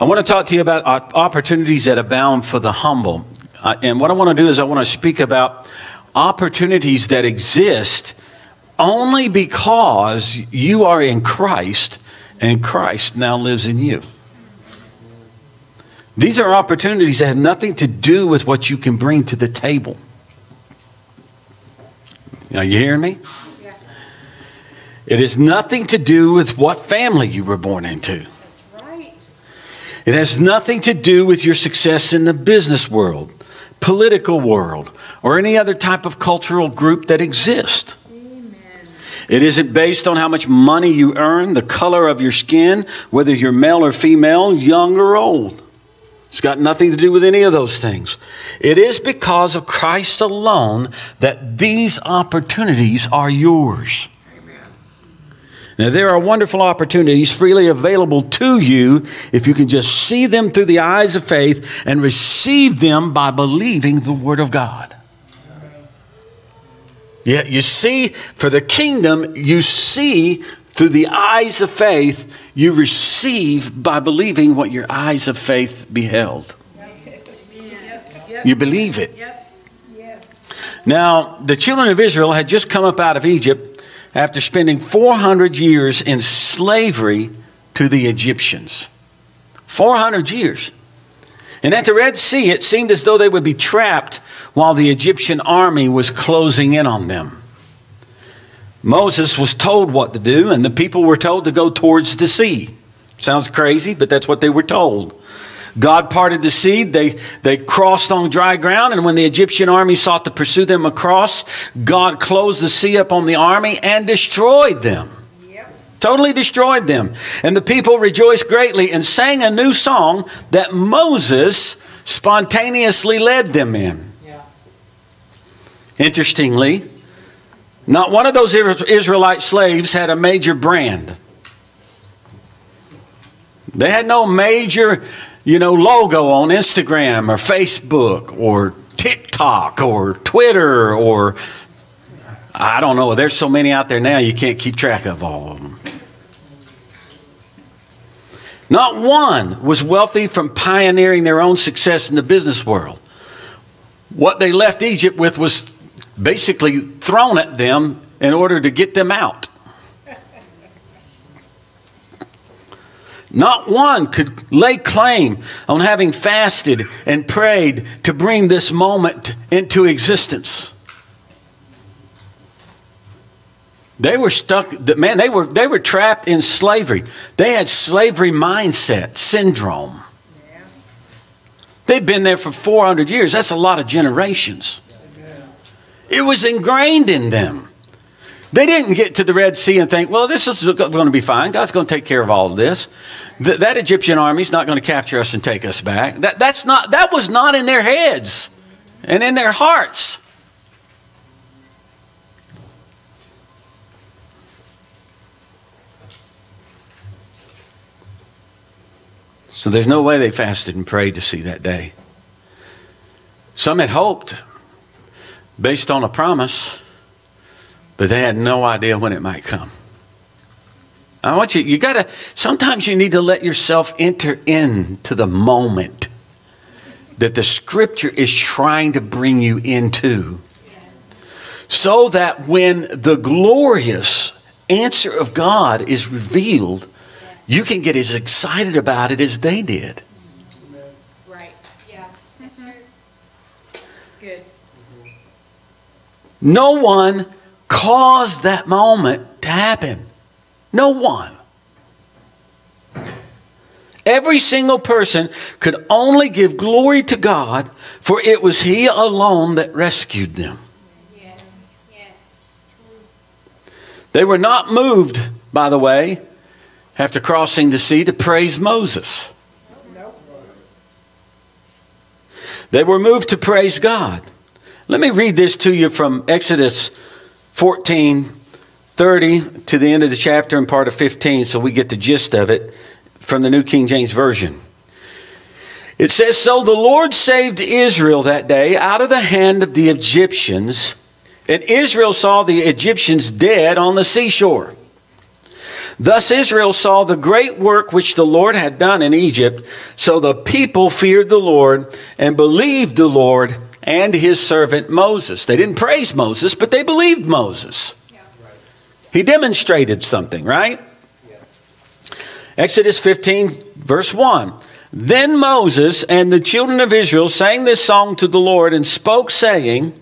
I want to talk to you about opportunities that abound for the humble. Uh, and what I want to do is I want to speak about opportunities that exist only because you are in Christ and Christ now lives in you. These are opportunities that have nothing to do with what you can bring to the table. Are you hearing me? Yeah. It has nothing to do with what family you were born into. It has nothing to do with your success in the business world, political world, or any other type of cultural group that exists. It isn't based on how much money you earn, the color of your skin, whether you're male or female, young or old. It's got nothing to do with any of those things. It is because of Christ alone that these opportunities are yours. Now, there are wonderful opportunities freely available to you if you can just see them through the eyes of faith and receive them by believing the Word of God. Yeah, you see, for the kingdom, you see through the eyes of faith, you receive by believing what your eyes of faith beheld. You believe it. Now, the children of Israel had just come up out of Egypt after spending 400 years in slavery to the Egyptians. 400 years. And at the Red Sea, it seemed as though they would be trapped while the Egyptian army was closing in on them. Moses was told what to do, and the people were told to go towards the sea. Sounds crazy, but that's what they were told. God parted the sea. They, they crossed on dry ground, and when the Egyptian army sought to pursue them across, God closed the sea up on the army and destroyed them. Yep. Totally destroyed them. And the people rejoiced greatly and sang a new song that Moses spontaneously led them in. Interestingly, not one of those Israelite slaves had a major brand. They had no major, you know, logo on Instagram or Facebook or TikTok or Twitter or I don't know. There's so many out there now you can't keep track of all of them. Not one was wealthy from pioneering their own success in the business world. What they left Egypt with was basically thrown at them in order to get them out. Not one could lay claim on having fasted and prayed to bring this moment into existence. They were stuck, man, they were, they were trapped in slavery. They had slavery mindset, syndrome. They'd been there for 400 years. That's a lot of generations. It was ingrained in them. They didn't get to the Red Sea and think, well, this is going to be fine. God's going to take care of all of this. Th- that Egyptian army is not going to capture us and take us back. That, that's not, that was not in their heads and in their hearts. So there's no way they fasted and prayed to see that day. Some had hoped based on a promise, but they had no idea when it might come. I want you, you gotta, sometimes you need to let yourself enter into the moment that the scripture is trying to bring you into. So that when the glorious answer of God is revealed, you can get as excited about it as they did. Right. Yeah. That's true. That's good. No one caused that moment to happen. No one. Every single person could only give glory to God, for it was He alone that rescued them. Yes, yes. They were not moved, by the way, after crossing the sea to praise Moses. They were moved to praise God. Let me read this to you from Exodus 14 30 to the end of the chapter and part of 15 so we get the gist of it from the New King James Version. It says, So the Lord saved Israel that day out of the hand of the Egyptians, and Israel saw the Egyptians dead on the seashore. Thus Israel saw the great work which the Lord had done in Egypt. So the people feared the Lord and believed the Lord and his servant Moses. They didn't praise Moses, but they believed Moses. He demonstrated something, right? Exodus 15, verse 1. Then Moses and the children of Israel sang this song to the Lord and spoke, saying,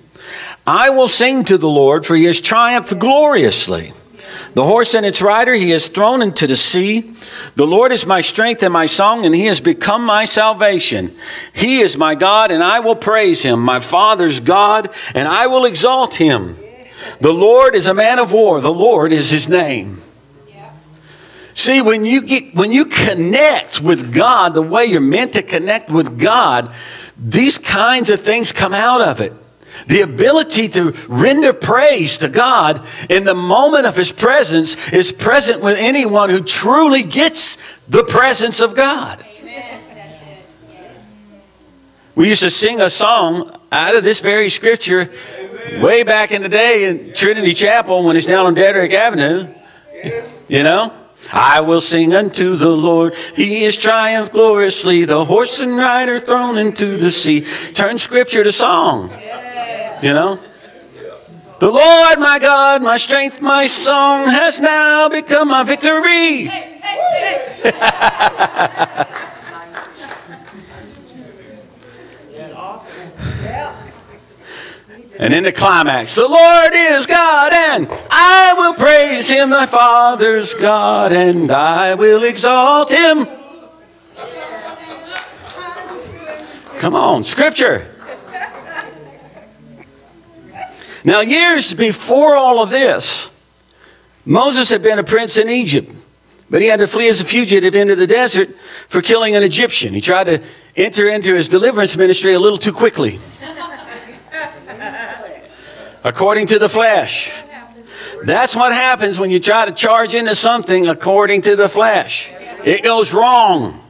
I will sing to the Lord, for he has triumphed gloriously. The horse and its rider he has thrown into the sea. The Lord is my strength and my song, and he has become my salvation. He is my God, and I will praise him, my Father's God, and I will exalt him. The Lord is a man of war, the Lord is his name. See, when you get when you connect with God the way you're meant to connect with God, these kinds of things come out of it. The ability to render praise to God in the moment of His presence is present with anyone who truly gets the presence of God. We used to sing a song out of this very scripture way back in the day in Trinity Chapel when it's down on Dedrick Avenue. You know? I will sing unto the Lord. He is triumphed gloriously. The horse and rider thrown into the sea. Turn scripture to song. You know? The Lord, my God, my strength, my song has now become my victory. And in the climax, the Lord is God, and I will praise him, my Father's God, and I will exalt him. Come on, scripture. Now, years before all of this, Moses had been a prince in Egypt, but he had to flee as a fugitive into the desert for killing an Egyptian. He tried to enter into his deliverance ministry a little too quickly, according to the flesh. That's what happens when you try to charge into something according to the flesh. It goes wrong.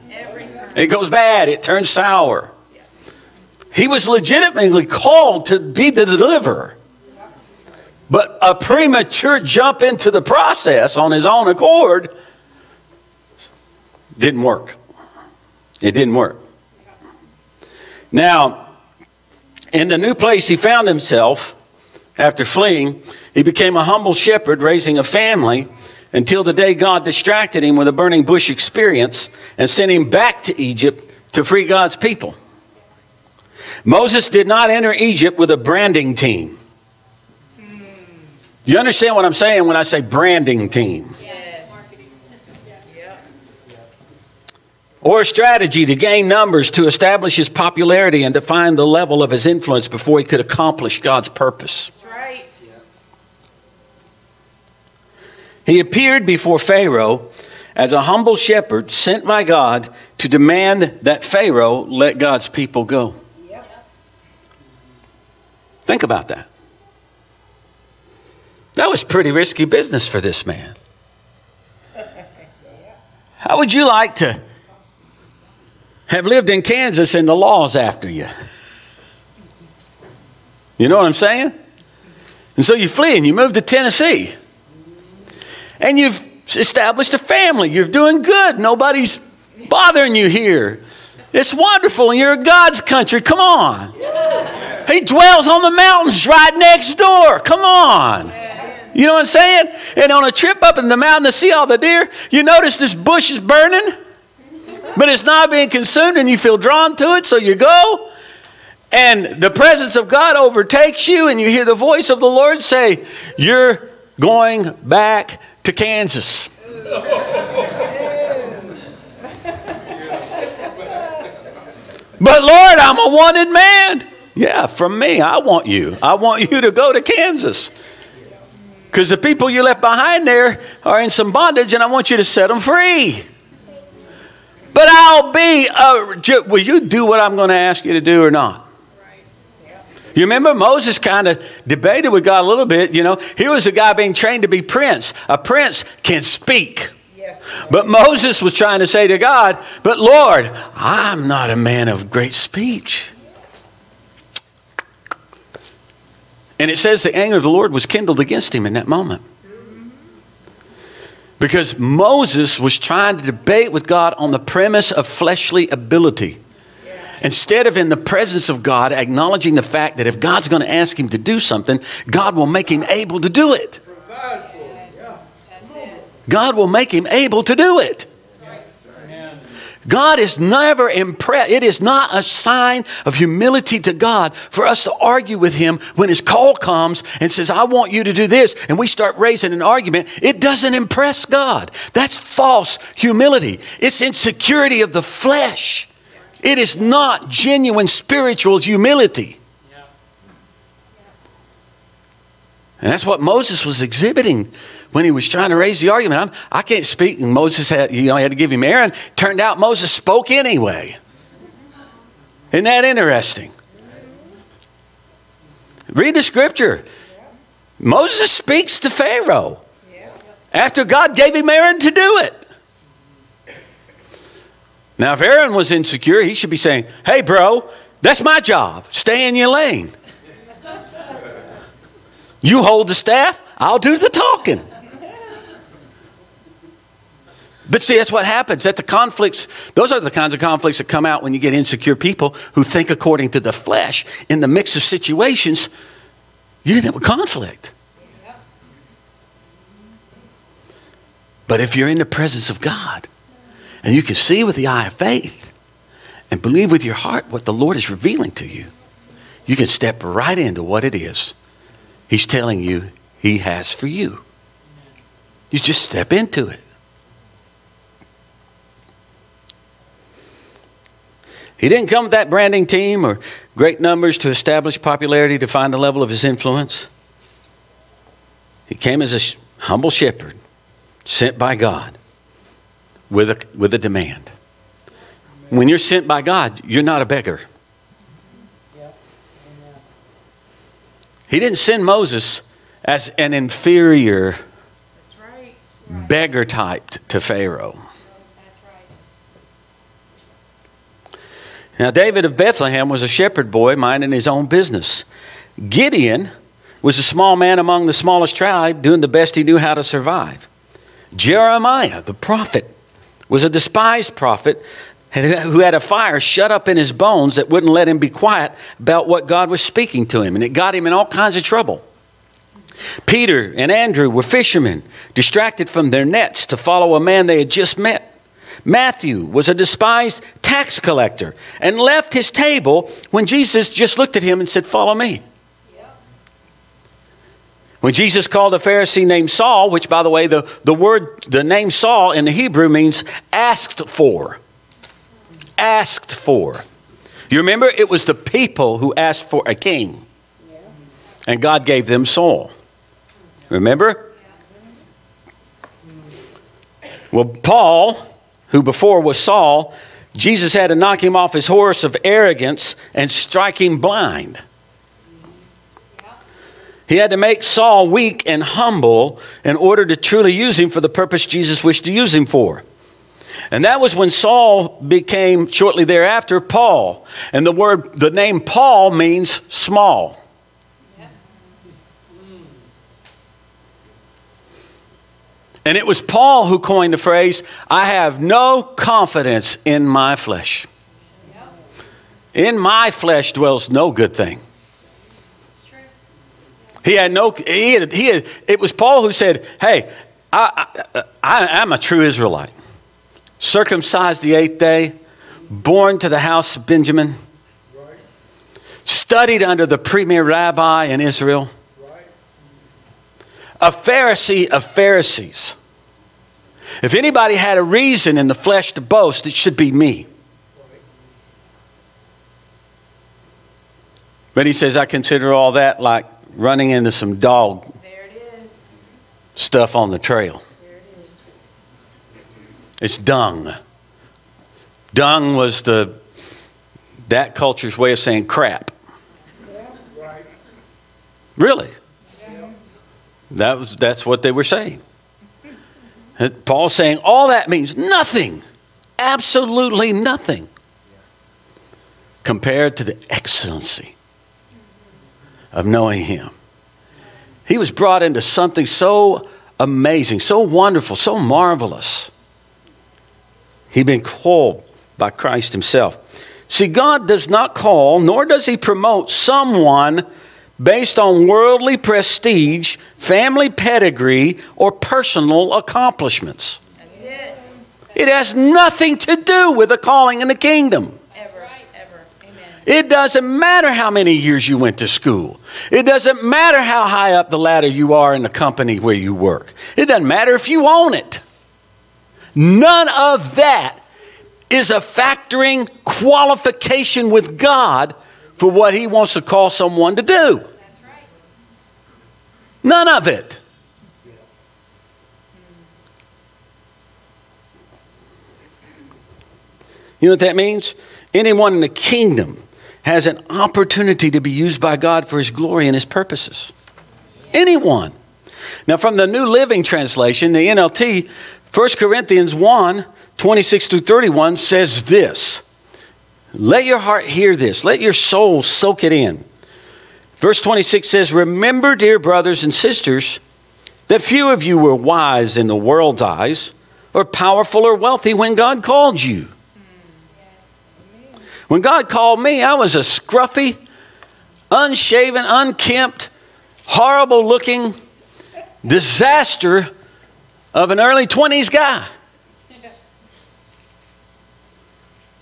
It goes bad. It turns sour. He was legitimately called to be the deliverer. But a premature jump into the process on his own accord didn't work. It didn't work. Now, in the new place he found himself after fleeing, he became a humble shepherd raising a family until the day God distracted him with a burning bush experience and sent him back to Egypt to free God's people. Moses did not enter Egypt with a branding team. You understand what I'm saying when I say branding team? Yes. Or a strategy to gain numbers to establish his popularity and define the level of his influence before he could accomplish God's purpose. Right. He appeared before Pharaoh as a humble shepherd sent by God to demand that Pharaoh let God's people go. Yep. Think about that. That was pretty risky business for this man. How would you like to have lived in Kansas and the law's after you? You know what I'm saying? And so you flee and you move to Tennessee. And you've established a family. You're doing good. Nobody's bothering you here. It's wonderful, and you're in God's country. Come on. He dwells on the mountains right next door. Come on. You know what I'm saying? And on a trip up in the mountain to see all the deer, you notice this bush is burning, but it's not being consumed, and you feel drawn to it, so you go. And the presence of God overtakes you, and you hear the voice of the Lord say, You're going back to Kansas. But Lord, I'm a wanted man. Yeah, from me, I want you. I want you to go to Kansas. Because the people you left behind there are in some bondage, and I want you to set them free. But I'll be, uh, will you do what I'm going to ask you to do or not? You remember Moses kind of debated with God a little bit. You know, he was a guy being trained to be prince. A prince can speak. But Moses was trying to say to God, But Lord, I'm not a man of great speech. And it says the anger of the Lord was kindled against him in that moment. Because Moses was trying to debate with God on the premise of fleshly ability. Instead of in the presence of God, acknowledging the fact that if God's going to ask him to do something, God will make him able to do it. God will make him able to do it. God is never impressed. It is not a sign of humility to God for us to argue with Him when His call comes and says, I want you to do this, and we start raising an argument. It doesn't impress God. That's false humility, it's insecurity of the flesh. It is not genuine spiritual humility. And that's what Moses was exhibiting when he was trying to raise the argument. I'm, I can not speak, and Moses had, you know, he had to give him Aaron. Turned out Moses spoke anyway. Isn't that interesting? Read the scripture. Moses speaks to Pharaoh after God gave him Aaron to do it. Now, if Aaron was insecure, he should be saying, Hey, bro, that's my job. Stay in your lane. You hold the staff, I'll do the talking. But see, that's what happens. That the conflicts, those are the kinds of conflicts that come out when you get insecure people who think according to the flesh. In the mix of situations, you end up with conflict. But if you're in the presence of God and you can see with the eye of faith and believe with your heart what the Lord is revealing to you, you can step right into what it is He's telling you He has for you. You just step into it. He didn't come with that branding team or great numbers to establish popularity to find the level of his influence. He came as a humble shepherd sent by God with a, with a demand. When you're sent by God, you're not a beggar. He didn't send Moses as an inferior beggar type to Pharaoh. Now, David of Bethlehem was a shepherd boy minding his own business. Gideon was a small man among the smallest tribe, doing the best he knew how to survive. Jeremiah, the prophet, was a despised prophet who had a fire shut up in his bones that wouldn't let him be quiet about what God was speaking to him, and it got him in all kinds of trouble. Peter and Andrew were fishermen, distracted from their nets to follow a man they had just met. Matthew was a despised tax collector and left his table when Jesus just looked at him and said, Follow me. When Jesus called a Pharisee named Saul, which by the way, the, the word, the name Saul in the Hebrew means asked for. Asked for. You remember, it was the people who asked for a king. And God gave them Saul. Remember? Well, Paul who before was Saul, Jesus had to knock him off his horse of arrogance and strike him blind. He had to make Saul weak and humble in order to truly use him for the purpose Jesus wished to use him for. And that was when Saul became shortly thereafter Paul. And the word the name Paul means small. And it was Paul who coined the phrase, I have no confidence in my flesh. In my flesh dwells no good thing. He had no, he had, he had, it was Paul who said, Hey, I, I, I, I'm a true Israelite. Circumcised the eighth day, born to the house of Benjamin, studied under the premier rabbi in Israel a Pharisee of Pharisees. If anybody had a reason in the flesh to boast, it should be me. But he says, I consider all that like running into some dog stuff on the trail. It's dung. Dung was the that culture's way of saying crap. Really? That was, that's what they were saying. Paul's saying all that means nothing, absolutely nothing, compared to the excellency of knowing Him. He was brought into something so amazing, so wonderful, so marvelous. He'd been called by Christ Himself. See, God does not call, nor does He promote someone based on worldly prestige, family pedigree, or personal accomplishments. It. it has nothing to do with the calling in the kingdom. Ever, ever. Amen. It doesn't matter how many years you went to school. It doesn't matter how high up the ladder you are in the company where you work. It doesn't matter if you own it. None of that is a factoring qualification with God for what He wants to call someone to do. None of it. You know what that means? Anyone in the kingdom has an opportunity to be used by God for His glory and His purposes. Anyone. Now, from the New Living Translation, the NLT, 1 Corinthians 1 26 through 31 says this Let your heart hear this, let your soul soak it in. Verse 26 says, Remember, dear brothers and sisters, that few of you were wise in the world's eyes, or powerful or wealthy when God called you. When God called me, I was a scruffy, unshaven, unkempt, horrible looking disaster of an early 20s guy.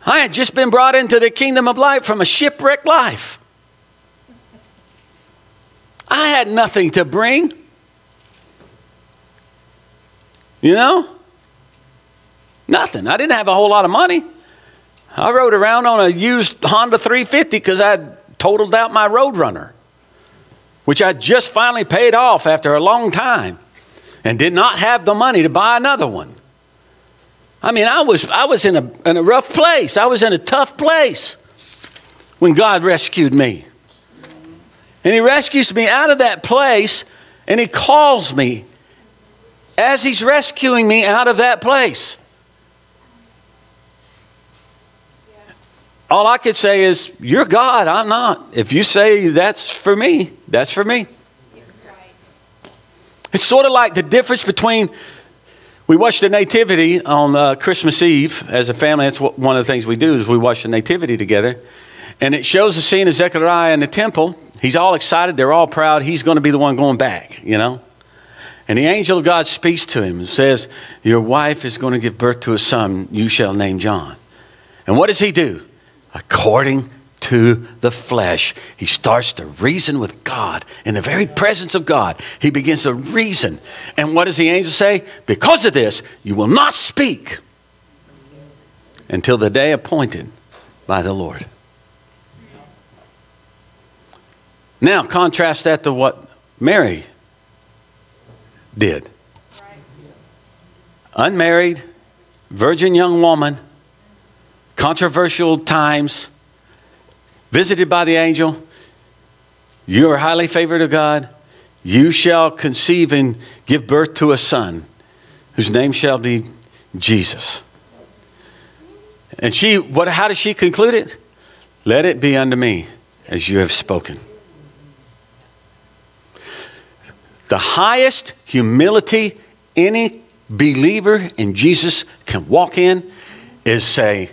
I had just been brought into the kingdom of light from a shipwrecked life. I had nothing to bring. You know? Nothing. I didn't have a whole lot of money. I rode around on a used Honda 350 because I totaled out my Roadrunner, which I just finally paid off after a long time and did not have the money to buy another one. I mean, I was, I was in, a, in a rough place. I was in a tough place when God rescued me. And He rescues me out of that place and He calls me as He's rescuing me out of that place. All I could say is, You're God, I'm not. If you say that's for me, that's for me. It's sort of like the difference between we watch the Nativity on uh, Christmas Eve as a family. That's what, one of the things we do is we watch the Nativity together, and it shows the scene of Zechariah in the temple. He's all excited. They're all proud. He's going to be the one going back, you know. And the angel of God speaks to him and says, "Your wife is going to give birth to a son. You shall name John." And what does he do? According to the flesh. He starts to reason with God in the very presence of God. He begins to reason. And what does the angel say? Because of this, you will not speak until the day appointed by the Lord. Now, contrast that to what Mary did. Unmarried, virgin young woman, controversial times visited by the angel. You are highly favored of God. You shall conceive and give birth to a son whose name shall be Jesus. And she, what, how does she conclude it? Let it be unto me as you have spoken. The highest humility any believer in Jesus can walk in is say,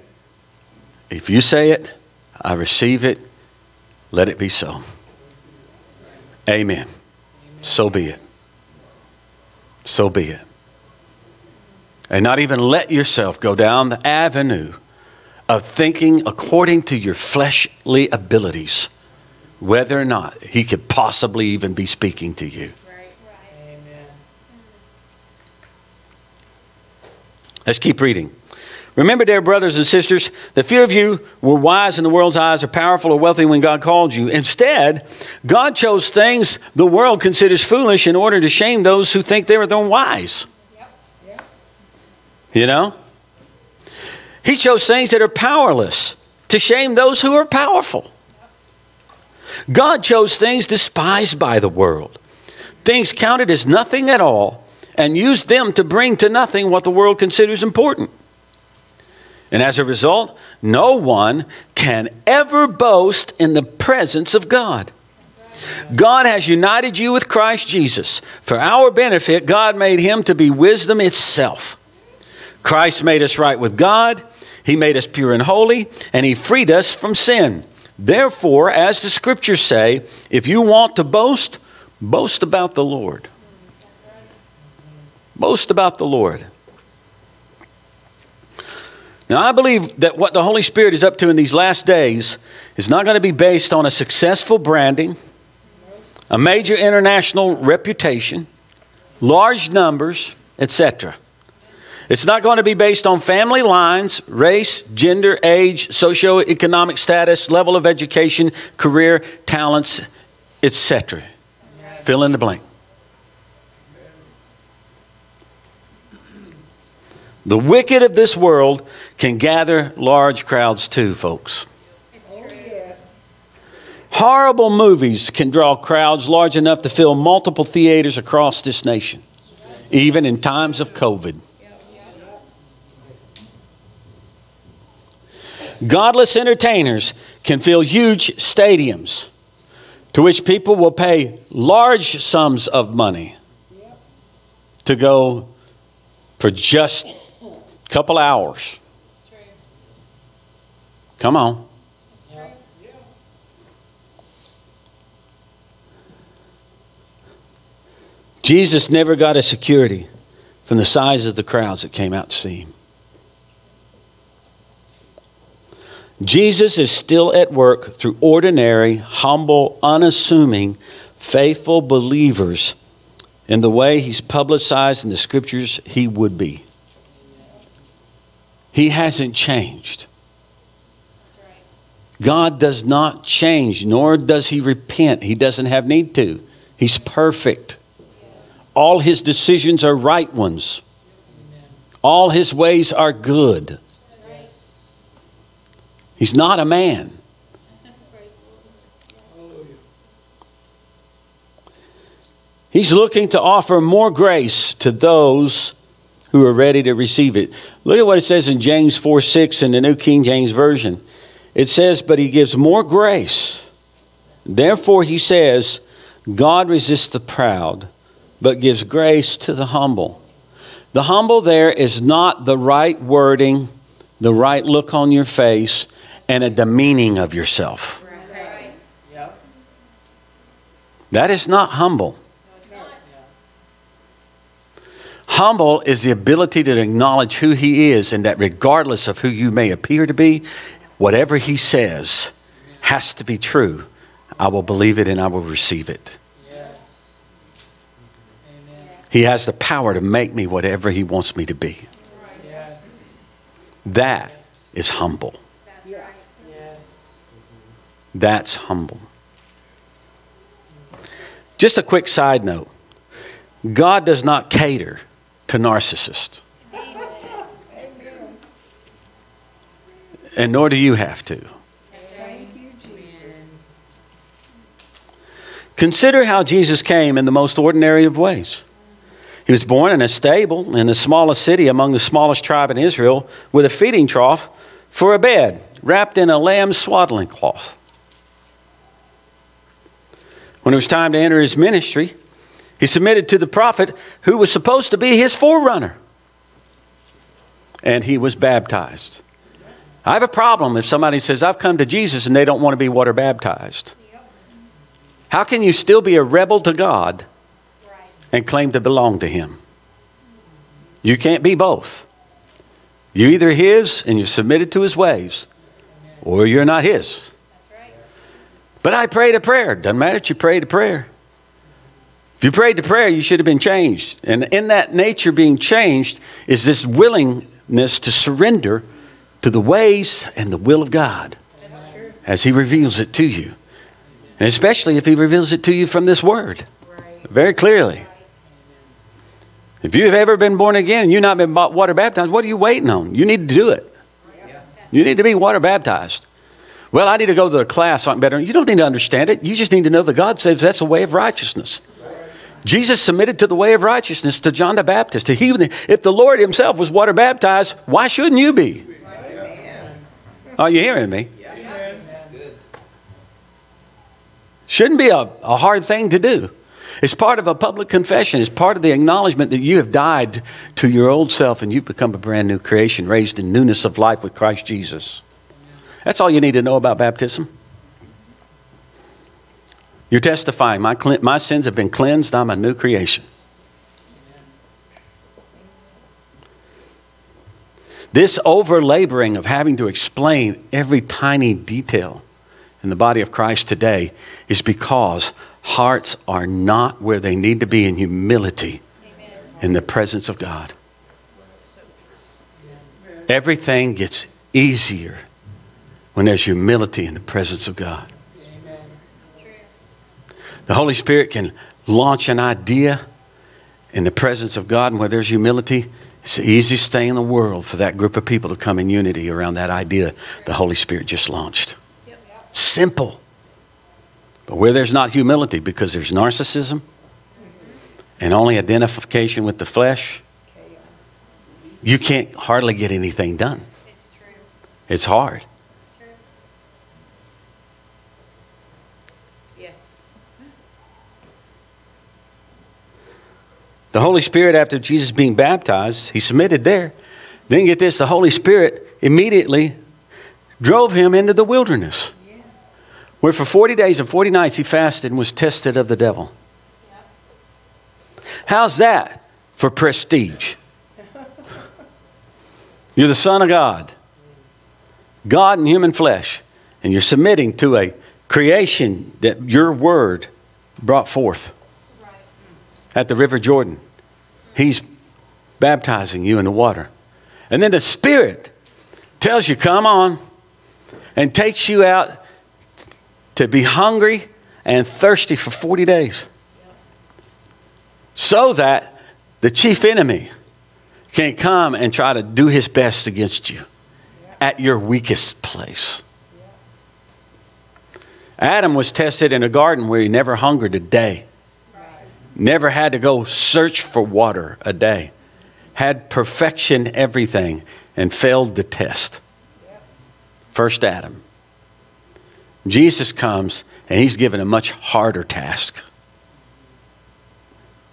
if you say it, I receive it. Let it be so. Amen. Amen. So be it. So be it. And not even let yourself go down the avenue of thinking according to your fleshly abilities, whether or not He could possibly even be speaking to you. Right. Right. Amen. Let's keep reading. Remember, dear brothers and sisters, that few of you were wise in the world's eyes or powerful or wealthy when God called you. Instead, God chose things the world considers foolish in order to shame those who think they're their wise. You know? He chose things that are powerless to shame those who are powerful. God chose things despised by the world, things counted as nothing at all, and used them to bring to nothing what the world considers important. And as a result, no one can ever boast in the presence of God. God has united you with Christ Jesus. For our benefit, God made him to be wisdom itself. Christ made us right with God, he made us pure and holy, and he freed us from sin. Therefore, as the scriptures say, if you want to boast, boast about the Lord. Boast about the Lord. Now, I believe that what the Holy Spirit is up to in these last days is not going to be based on a successful branding, a major international reputation, large numbers, etc. It's not going to be based on family lines, race, gender, age, socioeconomic status, level of education, career, talents, etc. Fill in the blank. The wicked of this world can gather large crowds too, folks. Horrible movies can draw crowds large enough to fill multiple theaters across this nation, even in times of COVID. Godless entertainers can fill huge stadiums to which people will pay large sums of money to go for just couple hours. Come on. Jesus never got a security from the size of the crowds that came out to see him. Jesus is still at work through ordinary, humble, unassuming, faithful believers in the way he's publicized in the scriptures he would be. He hasn't changed. God does not change, nor does he repent. He doesn't have need to. He's perfect. All his decisions are right ones. All his ways are good. He's not a man. He's looking to offer more grace to those who are ready to receive it. Look at what it says in James 4 6 in the New King James Version. It says, But he gives more grace. Therefore, he says, God resists the proud, but gives grace to the humble. The humble there is not the right wording, the right look on your face, and a demeaning of yourself. That is not humble. Humble is the ability to acknowledge who He is, and that regardless of who you may appear to be, whatever He says has to be true. I will believe it and I will receive it. He has the power to make me whatever He wants me to be. That is humble. That's humble. Just a quick side note God does not cater to narcissist. And nor do you have to. Consider how Jesus came in the most ordinary of ways. He was born in a stable in the smallest city among the smallest tribe in Israel with a feeding trough for a bed, wrapped in a lamb's swaddling cloth. When it was time to enter his ministry, he submitted to the prophet who was supposed to be his forerunner. And he was baptized. I have a problem if somebody says, I've come to Jesus and they don't want to be water baptized. How can you still be a rebel to God and claim to belong to Him? You can't be both. You're either His and you're submitted to His ways, or you're not His. But I prayed a prayer. Doesn't matter if you prayed a prayer. If you prayed the prayer, you should have been changed. And in that nature being changed is this willingness to surrender to the ways and the will of God as He reveals it to you. And especially if He reveals it to you from this Word very clearly. If you've ever been born again and you've not been water baptized, what are you waiting on? You need to do it. You need to be water baptized. Well, I need to go to the class I'm better. You don't need to understand it. You just need to know that God says that's a way of righteousness. Jesus submitted to the way of righteousness to John the Baptist. To He, if the Lord himself was water baptized, why shouldn't you be? Are you hearing me? Shouldn't be a, a hard thing to do. It's part of a public confession. It's part of the acknowledgement that you have died to your old self and you've become a brand new creation, raised in newness of life with Christ Jesus. That's all you need to know about baptism. You're testifying, my, my sins have been cleansed, I'm a new creation. This over laboring of having to explain every tiny detail in the body of Christ today is because hearts are not where they need to be in humility in the presence of God. Everything gets easier when there's humility in the presence of God. The Holy Spirit can launch an idea in the presence of God, and where there's humility, it's the easiest thing in the world for that group of people to come in unity around that idea the Holy Spirit just launched. Simple. But where there's not humility, because there's narcissism and only identification with the flesh, you can't hardly get anything done. It's hard. The Holy Spirit, after Jesus being baptized, he submitted there. Then get this the Holy Spirit immediately drove him into the wilderness, where for 40 days and 40 nights he fasted and was tested of the devil. How's that for prestige? You're the Son of God, God in human flesh, and you're submitting to a creation that your word brought forth at the River Jordan. He's baptizing you in the water. And then the Spirit tells you, come on, and takes you out to be hungry and thirsty for 40 days. So that the chief enemy can come and try to do his best against you at your weakest place. Adam was tested in a garden where he never hungered a day. Never had to go search for water a day. Had perfection everything and failed the test. First Adam. Jesus comes and he's given a much harder task.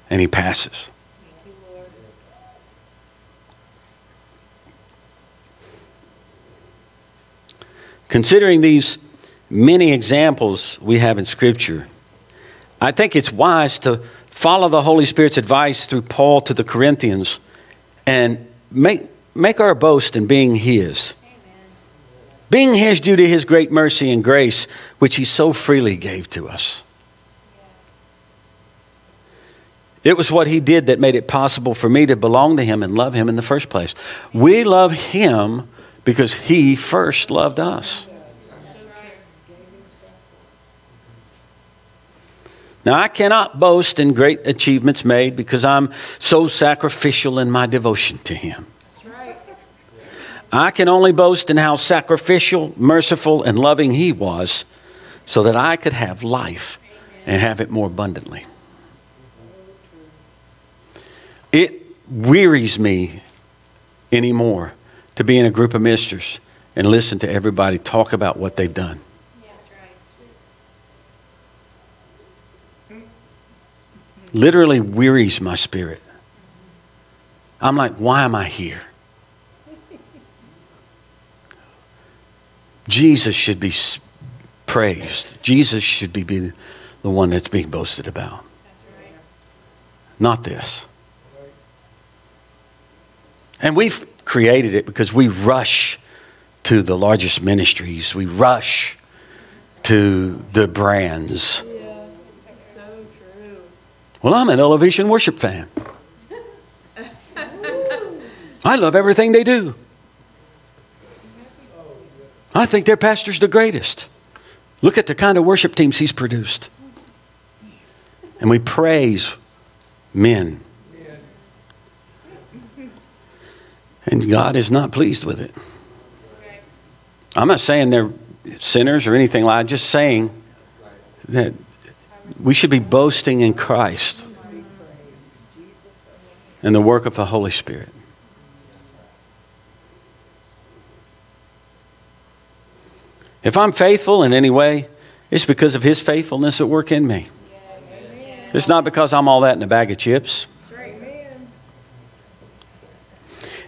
And he passes. Considering these many examples we have in Scripture, I think it's wise to follow the Holy Spirit's advice through Paul to the Corinthians and make, make our boast in being His. Amen. Being His due to His great mercy and grace, which He so freely gave to us. It was what He did that made it possible for me to belong to Him and love Him in the first place. We love Him because He first loved us. Now, I cannot boast in great achievements made because I'm so sacrificial in my devotion to Him. I can only boast in how sacrificial, merciful, and loving He was so that I could have life and have it more abundantly. It wearies me anymore to be in a group of ministers and listen to everybody talk about what they've done. Literally wearies my spirit. I'm like, why am I here? Jesus should be praised. Jesus should be the one that's being boasted about. Not this. And we've created it because we rush to the largest ministries, we rush to the brands. Well, I'm an Elevation Worship fan. I love everything they do. I think their pastor's the greatest. Look at the kind of worship teams he's produced. And we praise men. And God is not pleased with it. I'm not saying they're sinners or anything like that, just saying that we should be boasting in Christ and the work of the Holy Spirit. If I'm faithful in any way, It's because of his faithfulness at work in me. It's not because I'm all that in a bag of chips.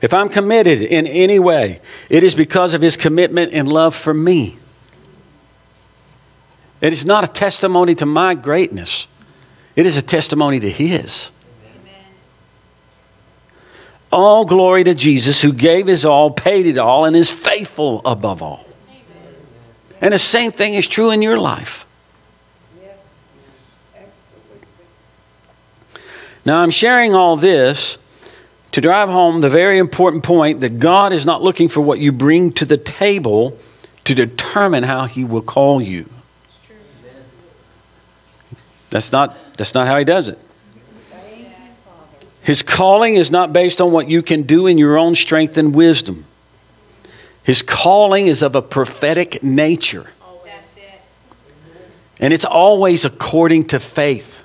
If I'm committed in any way, it is because of his commitment and love for me. It is not a testimony to my greatness, it is a testimony to his. All glory to Jesus who gave his all, paid it all, and is faithful above all. And the same thing is true in your life. Now, I'm sharing all this to drive home the very important point that God is not looking for what you bring to the table to determine how He will call you. That's not, that's not how He does it. His calling is not based on what you can do in your own strength and wisdom. His calling is of a prophetic nature. And it's always according to faith.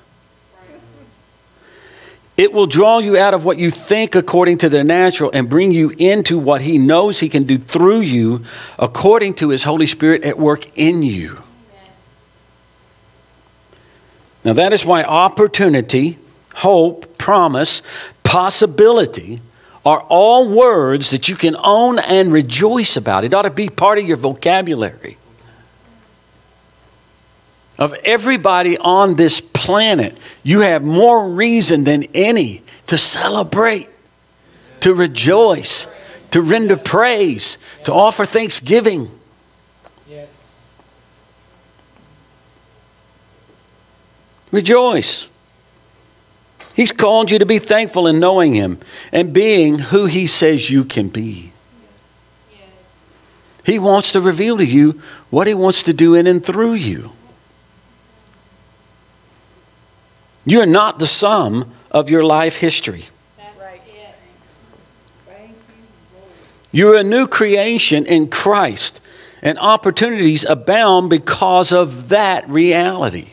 It will draw you out of what you think according to the natural and bring you into what He knows He can do through you according to His Holy Spirit at work in you. Now, that is why opportunity, hope, promise, possibility are all words that you can own and rejoice about. It ought to be part of your vocabulary. Of everybody on this planet, you have more reason than any to celebrate, to rejoice, to render praise, to offer thanksgiving. Rejoice. He's called you to be thankful in knowing Him and being who He says you can be. He wants to reveal to you what He wants to do in and through you. You're not the sum of your life history. You're a new creation in Christ, and opportunities abound because of that reality.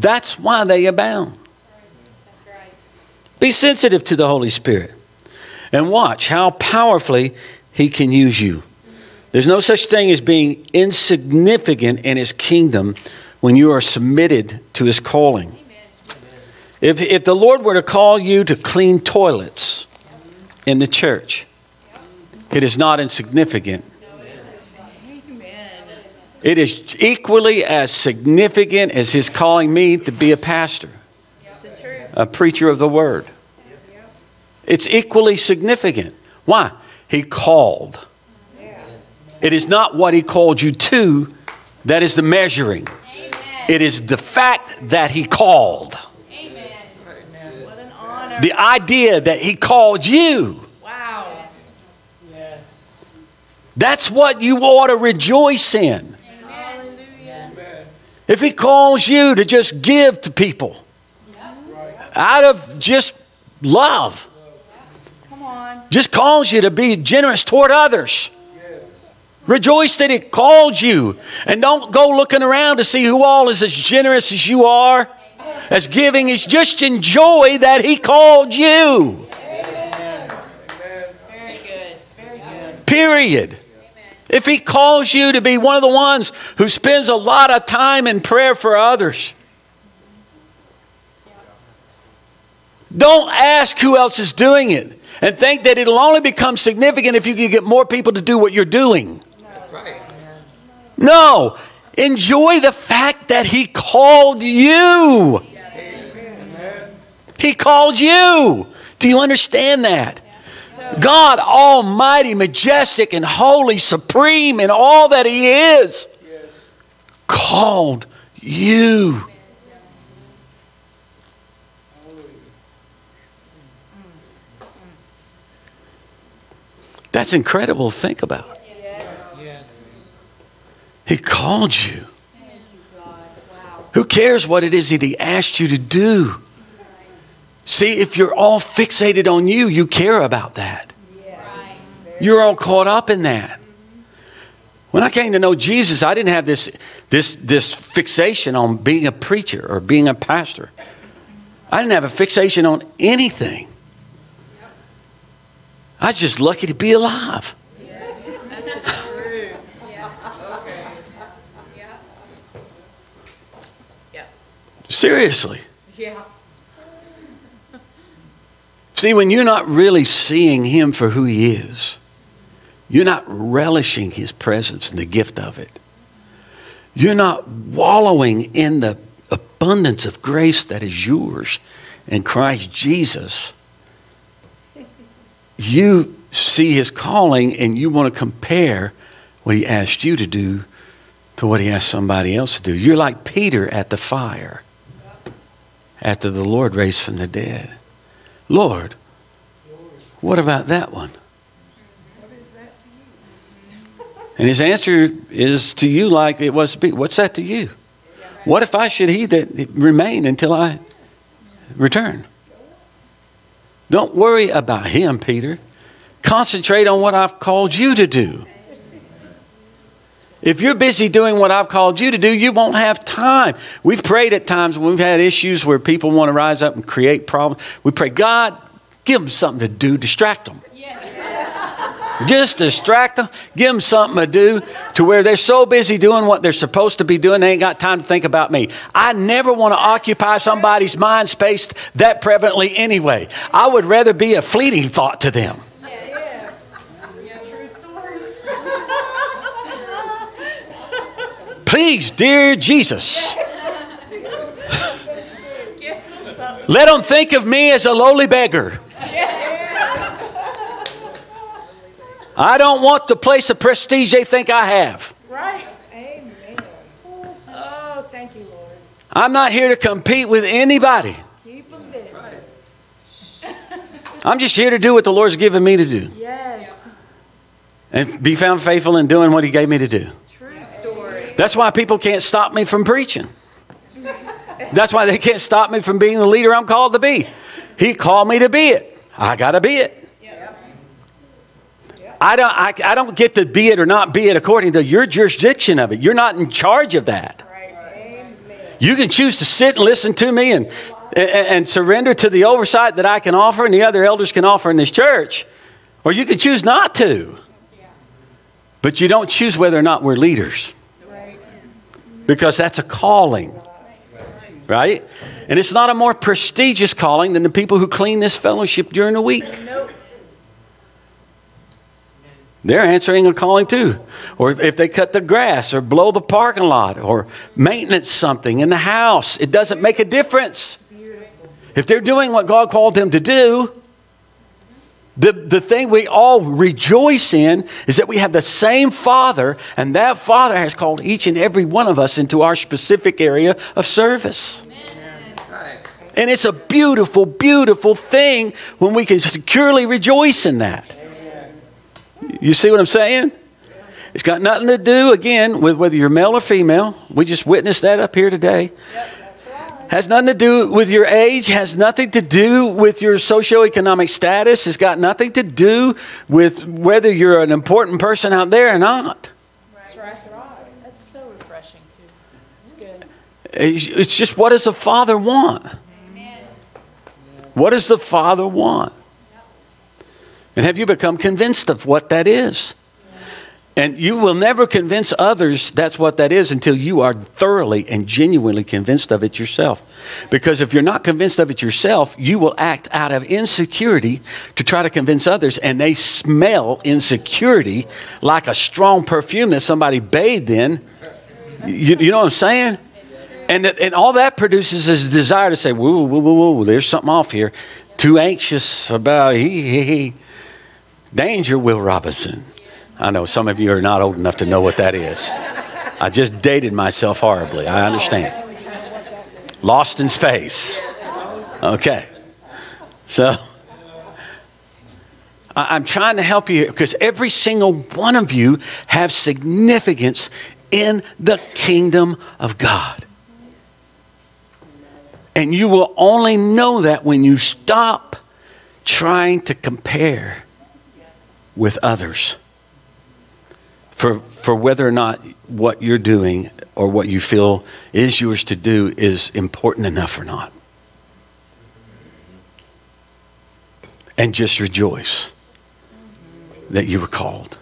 That's why they abound. Be sensitive to the Holy Spirit and watch how powerfully He can use you. There's no such thing as being insignificant in His kingdom when you are submitted to His calling. If, if the Lord were to call you to clean toilets in the church, it is not insignificant. It is equally as significant as His calling me to be a pastor a preacher of the word. It's equally significant. Why? He called. It is not what he called you to that is the measuring. It is the fact that he called. The idea that he called you. Wow. Yes. That's what you ought to rejoice in. If he calls you to just give to people, out of just love. Come on. Just calls you to be generous toward others. Rejoice that it called you. And don't go looking around to see who all is as generous as you are, as giving is. Just enjoy that He called you. Very good. Very good. Period. If He calls you to be one of the ones who spends a lot of time in prayer for others, Don't ask who else is doing it and think that it'll only become significant if you can get more people to do what you're doing. No, enjoy the fact that He called you. He called you. Do you understand that? God Almighty, majestic and holy, supreme in all that He is, called you. That's incredible to think about. Yes. He called you. Who cares what it is that He asked you to do? See, if you're all fixated on you, you care about that. You're all caught up in that. When I came to know Jesus, I didn't have this, this, this fixation on being a preacher or being a pastor. I didn't have a fixation on anything. I was just lucky to be alive. Seriously. Yeah. See, when you're not really seeing Him for who He is, you're not relishing His presence and the gift of it. You're not wallowing in the abundance of grace that is yours in Christ Jesus. You see His calling and you want to compare what He asked you to do to what He asked somebody else to do. You're like Peter at the fire after the Lord raised from the dead. Lord, what about that one? And his answer is to you like it was to be. What's that to you? What if I should he that remain until I return? Don't worry about him, Peter. Concentrate on what I've called you to do. If you're busy doing what I've called you to do, you won't have time. We've prayed at times when we've had issues where people want to rise up and create problems. We pray, God, give them something to do, distract them. Just distract them, give them something to do to where they're so busy doing what they're supposed to be doing, they ain't got time to think about me. I never want to occupy somebody's mind space that prevalently anyway. I would rather be a fleeting thought to them. Please, dear Jesus. Let them think of me as a lowly beggar. I don't want the place of prestige they think I have. Right. Amen. Oh, thank you, Lord. I'm not here to compete with anybody. Keep them busy. I'm just here to do what the Lord's given me to do Yes. and be found faithful in doing what He gave me to do. That's why people can't stop me from preaching. That's why they can't stop me from being the leader I'm called to be. He called me to be it. I got to be it. I don't, I, I don't get to be it or not be it according to your jurisdiction of it. You're not in charge of that. You can choose to sit and listen to me and, and, and surrender to the oversight that I can offer and the other elders can offer in this church, or you can choose not to. But you don't choose whether or not we're leaders because that's a calling, right? And it's not a more prestigious calling than the people who clean this fellowship during the week. They're answering a calling too. Or if they cut the grass or blow the parking lot or maintenance something in the house, it doesn't make a difference. If they're doing what God called them to do, the, the thing we all rejoice in is that we have the same Father, and that Father has called each and every one of us into our specific area of service. And it's a beautiful, beautiful thing when we can securely rejoice in that. You see what I'm saying? It's got nothing to do, again, with whether you're male or female. We just witnessed that up here today. Has nothing to do with your age, has nothing to do with your socioeconomic status, it's got nothing to do with whether you're an important person out there or not. That's right. That's so refreshing, too. It's good. It's it's just what does the Father want? What does the Father want? And have you become convinced of what that is? And you will never convince others that's what that is until you are thoroughly and genuinely convinced of it yourself. Because if you're not convinced of it yourself, you will act out of insecurity to try to convince others, and they smell insecurity like a strong perfume that somebody bathed in. You, you know what I'm saying? And, and all that produces is a desire to say, whoa, whoa, whoa, whoa, there's something off here. Too anxious about, he, he, he. Danger, Will Robinson. I know some of you are not old enough to know what that is. I just dated myself horribly. I understand. Lost in space. Okay. So I'm trying to help you because every single one of you have significance in the kingdom of God. And you will only know that when you stop trying to compare with others for, for whether or not what you're doing or what you feel is yours to do is important enough or not. And just rejoice that you were called.